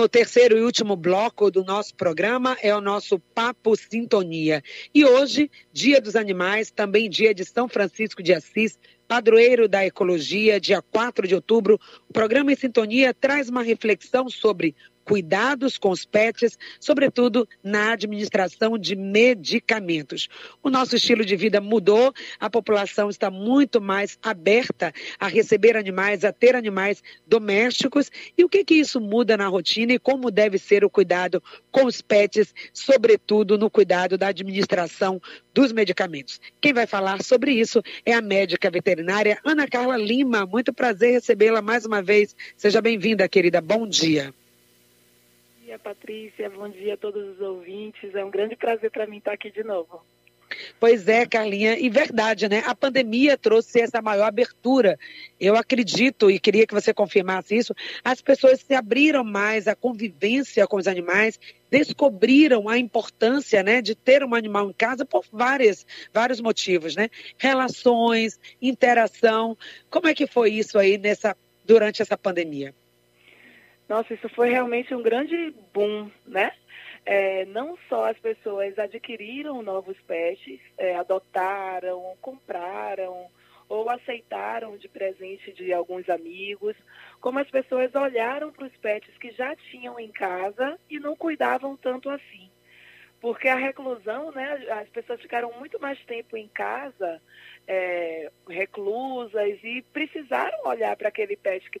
O terceiro e último bloco do nosso programa é o nosso Papo Sintonia. E hoje, Dia dos Animais, também dia de São Francisco de Assis, padroeiro da ecologia, dia 4 de outubro, o programa em sintonia traz uma reflexão sobre cuidados com os pets, sobretudo na administração de medicamentos. O nosso estilo de vida mudou, a população está muito mais aberta a receber animais, a ter animais domésticos. E o que que isso muda na rotina e como deve ser o cuidado com os pets, sobretudo no cuidado da administração dos medicamentos. Quem vai falar sobre isso é a médica veterinária Ana Carla Lima. Muito prazer recebê-la mais uma vez. Seja bem-vinda, querida. Bom dia dia, Patrícia. Bom dia a todos os ouvintes. É um grande prazer para mim estar aqui de novo. Pois é, Carlinha, e verdade, né? A pandemia trouxe essa maior abertura. Eu acredito, e queria que você confirmasse isso, as pessoas se abriram mais à convivência com os animais, descobriram a importância né, de ter um animal em casa por várias, vários motivos, né? Relações, interação. Como é que foi isso aí nessa, durante essa pandemia? Nossa, isso foi realmente um grande boom, né? É, não só as pessoas adquiriram novos pets, é, adotaram, compraram ou aceitaram de presente de alguns amigos, como as pessoas olharam para os pets que já tinham em casa e não cuidavam tanto assim. Porque a reclusão, né, as pessoas ficaram muito mais tempo em casa, é, reclusas, e precisaram olhar para aquele pet que